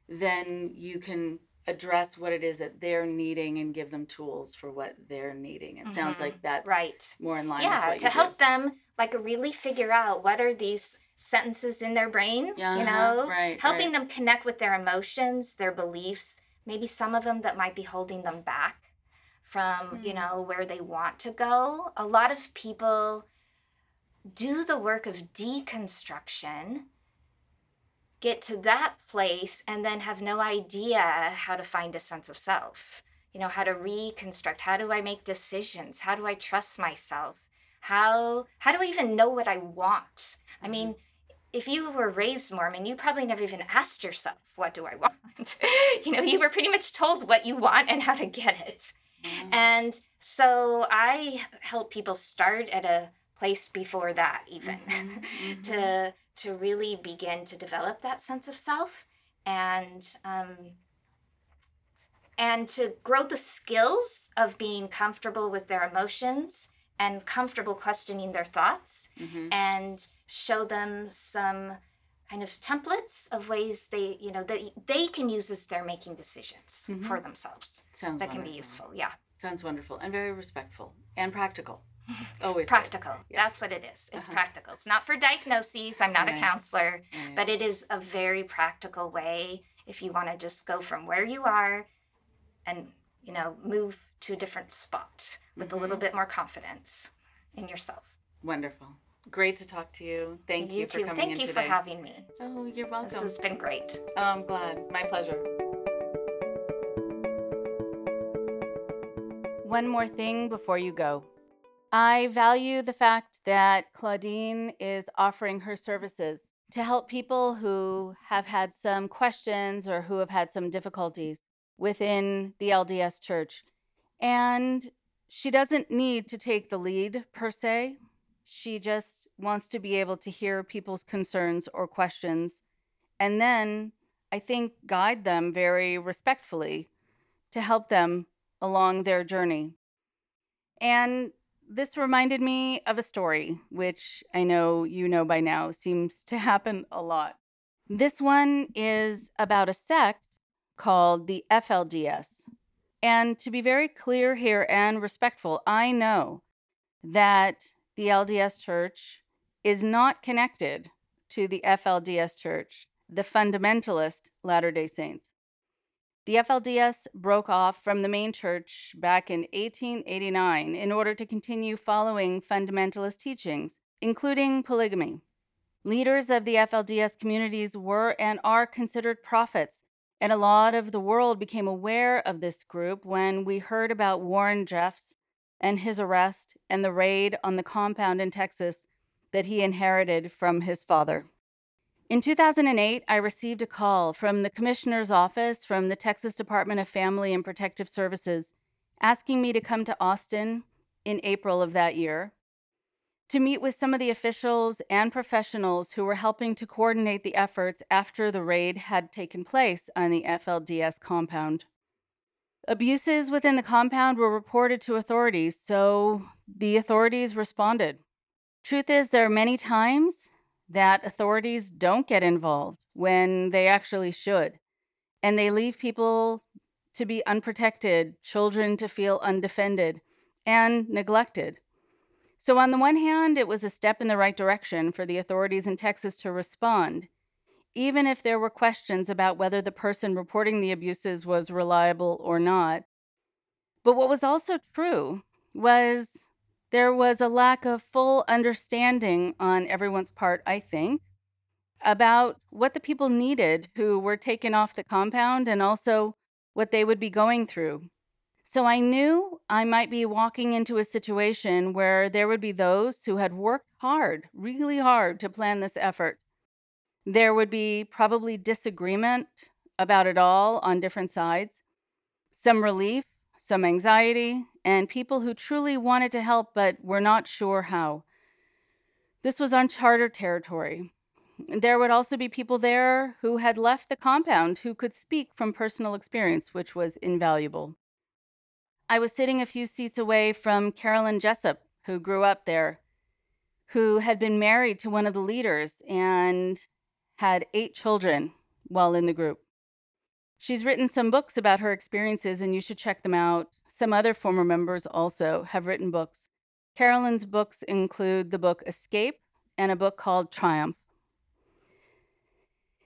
then you can address what it is that they're needing and give them tools for what they're needing. It sounds Mhm. like that's right. more in line with yeah to you do. help them like really figure out what are these sentences in their brain Uh-huh, you know right, helping right. them connect with their emotions their beliefs maybe some of them that might be holding them back from you Hmm. know where they want to go a lot of people do the work of deconstruction get to that place and then have no idea how to find a sense of self. You know how to reconstruct. How do i make decisions? How do i trust myself? How how do i even know what i want? I mean if you were raised mormon you probably never even asked yourself what do i want? You know you were pretty much told what you want and how to get it. Mhm. and so i help people start at a place before that even Mhm, mhm. to to really begin to develop that sense of self and um, and to grow the skills of being comfortable with their emotions and comfortable questioning their thoughts Mhm. and show them some kind of templates of ways they you know that they can use as they're making decisions Mhm. for themselves Sounds that can be useful yeah Sounds wonderful and very respectful and practical. Always practical Yes. that's what it is it's Uh-huh. practical it's not for diagnoses i'm not Right. a counselor Right. but it is a very practical way if you want to just go from where you are and you know move to a different spot with a little Mhm. bit more confidence in yourself Wonderful. Great to talk to you. Thank you, for too coming thank in you today. for having me oh, you're welcome. This has been great Oh, I'm glad. My pleasure. One more thing before you go. I value the fact that Claudine is offering her services to help people who have had some questions or who have had some difficulties within the LDS church. And she doesn't need to take the lead per se. She just wants to be able to hear people's concerns or questions and then I think guide them very respectfully to help them along their journey. And this reminded me of a story, which I know you know by now seems to happen a lot. This one is about a sect called the FLDS. And to be very clear here and respectful, I know that the LDS Church is not connected to the FLDS Church, the fundamentalist Latter day Saints. The FLDS broke off from the main church back in 1889 in order to continue following fundamentalist teachings, including polygamy. Leaders of the FLDS communities were and are considered prophets, and a lot of the world became aware of this group when we heard about Warren Jeffs and his arrest and the raid on the compound in Texas that he inherited from his father. In 2008, I received a call from the commissioner's office from the Texas Department of Family and Protective Services asking me to come to Austin in April of that year to meet with some of the officials and professionals who were helping to coordinate the efforts after the raid had taken place on the FLDS compound. Abuses within the compound were reported to authorities, so the authorities responded. Truth is, there are many times that authorities don't get involved when they actually should, and they leave people to be unprotected, children to feel undefended and neglected. So, on the one hand, it was a step in the right direction for the authorities in Texas to respond, even if there were questions about whether the person reporting the abuses was reliable or not. But what was also true was There was a lack of full understanding on everyone's part, I think, about what the people needed who were taken off the compound and also what they would be going through. So I knew I might be walking into a situation where there would be those who had worked hard, really hard, to plan this effort. There would be probably disagreement about it all on different sides, some relief, some anxiety, and people who truly wanted to help but were not sure how. This was uncharted territory. There would also be people there who had left the compound who could speak from personal experience, which was invaluable. I was sitting a few seats away from Carolyn Jessop, who grew up there, who had been married to one of the leaders and had eight children while in the group. She's written some books about her experiences, and you should check them out. Some other former members also have written books. Carolyn's books include the book Escape and a book called Triumph.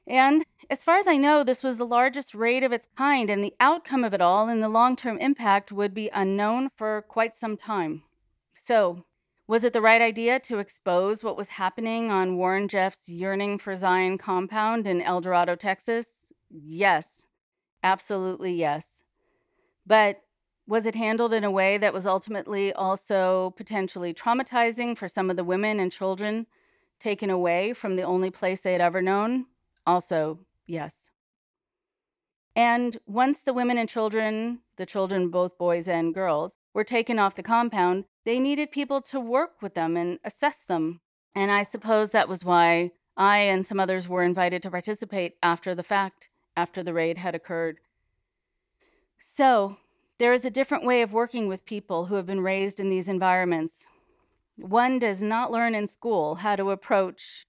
And as far as I know, this was the largest raid of its kind, and the outcome of it all and the long term impact would be unknown for quite some time. So, was it the right idea to expose what was happening on Warren Jeffs' Yearning for Zion compound in El Dorado, Texas? Yes, absolutely yes. But was it handled in a way that was ultimately also potentially traumatizing for some of the women and children taken away from the only place they had ever known? Also, yes. And once the women and children, the children, both boys and girls, were taken off the compound, they needed people to work with them and assess them. And I suppose that was why I and some others were invited to participate after the fact, after the raid had occurred. So, there is a different way of working with people who have been raised in these environments. One does not learn in school how to approach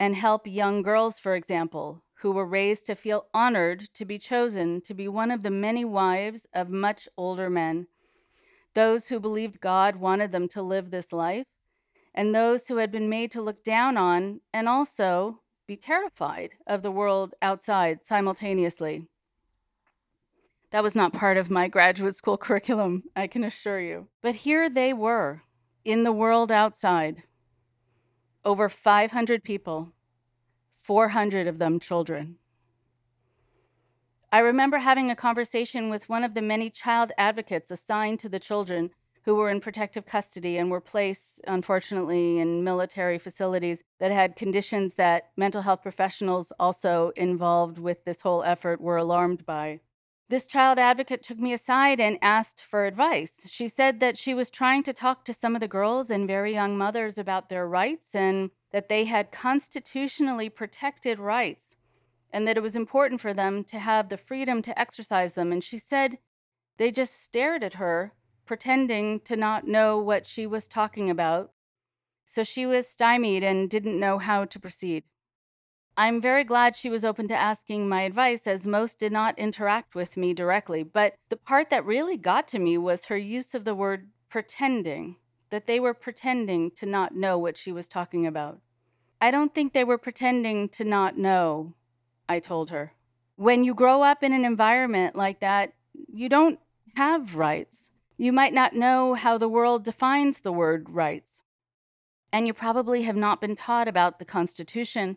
and help young girls, for example, who were raised to feel honored to be chosen to be one of the many wives of much older men, those who believed God wanted them to live this life, and those who had been made to look down on and also be terrified of the world outside simultaneously. That was not part of my graduate school curriculum, I can assure you. But here they were in the world outside, over 500 people, 400 of them children. I remember having a conversation with one of the many child advocates assigned to the children who were in protective custody and were placed, unfortunately, in military facilities that had conditions that mental health professionals also involved with this whole effort were alarmed by. This child advocate took me aside and asked for advice. She said that she was trying to talk to some of the girls and very young mothers about their rights and that they had constitutionally protected rights and that it was important for them to have the freedom to exercise them. And she said they just stared at her, pretending to not know what she was talking about. So she was stymied and didn't know how to proceed. I'm very glad she was open to asking my advice, as most did not interact with me directly. But the part that really got to me was her use of the word pretending, that they were pretending to not know what she was talking about. I don't think they were pretending to not know, I told her. When you grow up in an environment like that, you don't have rights. You might not know how the world defines the word rights. And you probably have not been taught about the Constitution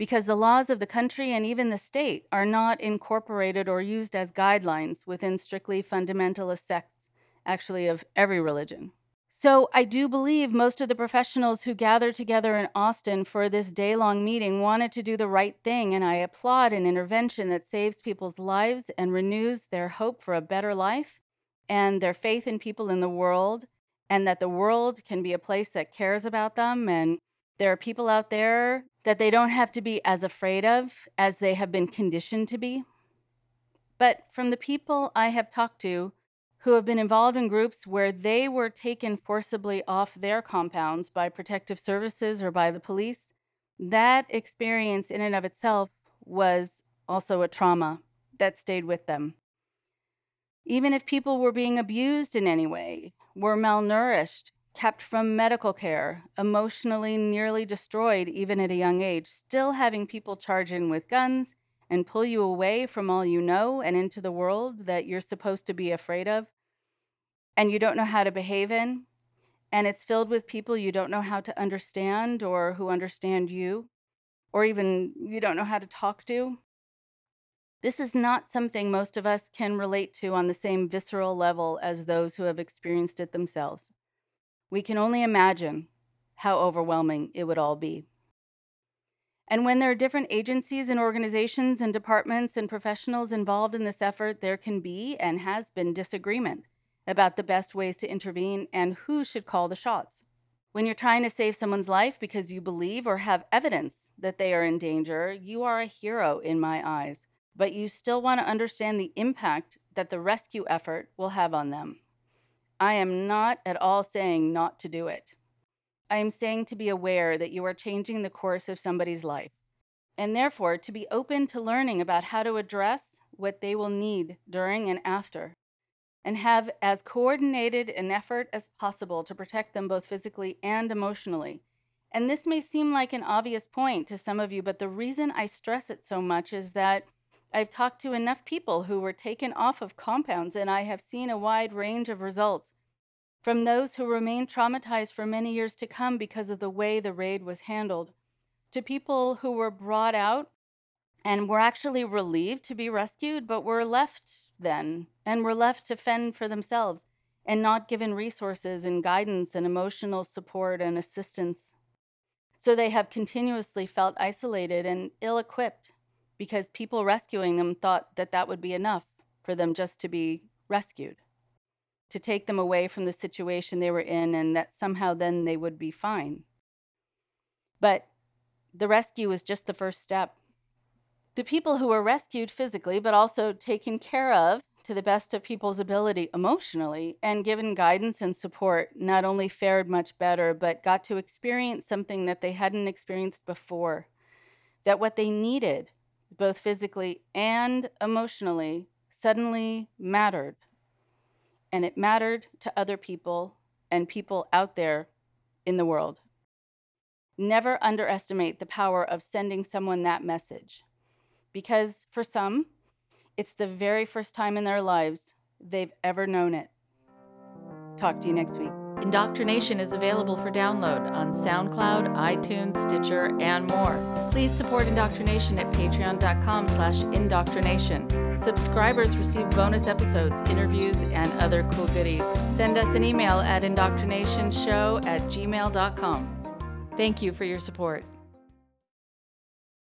because the laws of the country and even the state are not incorporated or used as guidelines within strictly fundamentalist sects, actually, of every religion. So, I do believe most of the professionals who gathered together in Austin for this day long meeting wanted to do the right thing, and I applaud an intervention that saves people's lives and renews their hope for a better life and their faith in people in the world, and that the world can be a place that cares about them and there are people out there that they don't have to be as afraid of as they have been conditioned to be. But from the people I have talked to who have been involved in groups where they were taken forcibly off their compounds by protective services or by the police, that experience in and of itself was also a trauma that stayed with them. Even if people were being abused in any way, were malnourished, kept from medical care, emotionally nearly destroyed even at a young age, still having people charge in with guns and pull you away from all you know and into the world that you're supposed to be afraid of and you don't know how to behave in, and it's filled with people you don't know how to understand or who understand you, or even you don't know how to talk to. This is not something most of us can relate to on the same visceral level as those who have experienced it themselves. We can only imagine how overwhelming it would all be. And when there are different agencies and organizations and departments and professionals involved in this effort, there can be and has been disagreement about the best ways to intervene and who should call the shots. When you're trying to save someone's life because you believe or have evidence that they are in danger, you are a hero in my eyes, but you still want to understand the impact that the rescue effort will have on them. I am not at all saying not to do it. I am saying to be aware that you are changing the course of somebody's life, and therefore to be open to learning about how to address what they will need during and after, and have as coordinated an effort as possible to protect them both physically and emotionally. And this may seem like an obvious point to some of you, but the reason I stress it so much is that I've talked to enough people who were taken off of compounds, and I have seen a wide range of results from those who remain traumatized for many years to come because of the way the raid was handled, to people who were brought out and were actually relieved to be rescued, but were left then and were left to fend for themselves and not given resources and guidance and emotional support and assistance. So they have continuously felt isolated and ill equipped because people rescuing them thought that that would be enough for them just to be rescued to take them away from the situation they were in and that somehow then they would be fine. But the rescue was just the first step. The people who were rescued physically, but also taken care of to the best of people's ability emotionally and given guidance and support, not only fared much better, but got to experience something that they hadn't experienced before. That what they needed, both physically and emotionally, suddenly mattered and it mattered to other people and people out there in the world. Never underestimate the power of sending someone that message because for some, it's the very first time in their lives they've ever known it. Talk to you next week. Indoctrination is available for download on SoundCloud, iTunes, Stitcher, and more. Please support Indoctrination at patreon.com slash indoctrination. Subscribers receive bonus episodes, interviews, and other cool goodies. Send us an email at indoctrinationshow at gmail.com. Thank you for your support.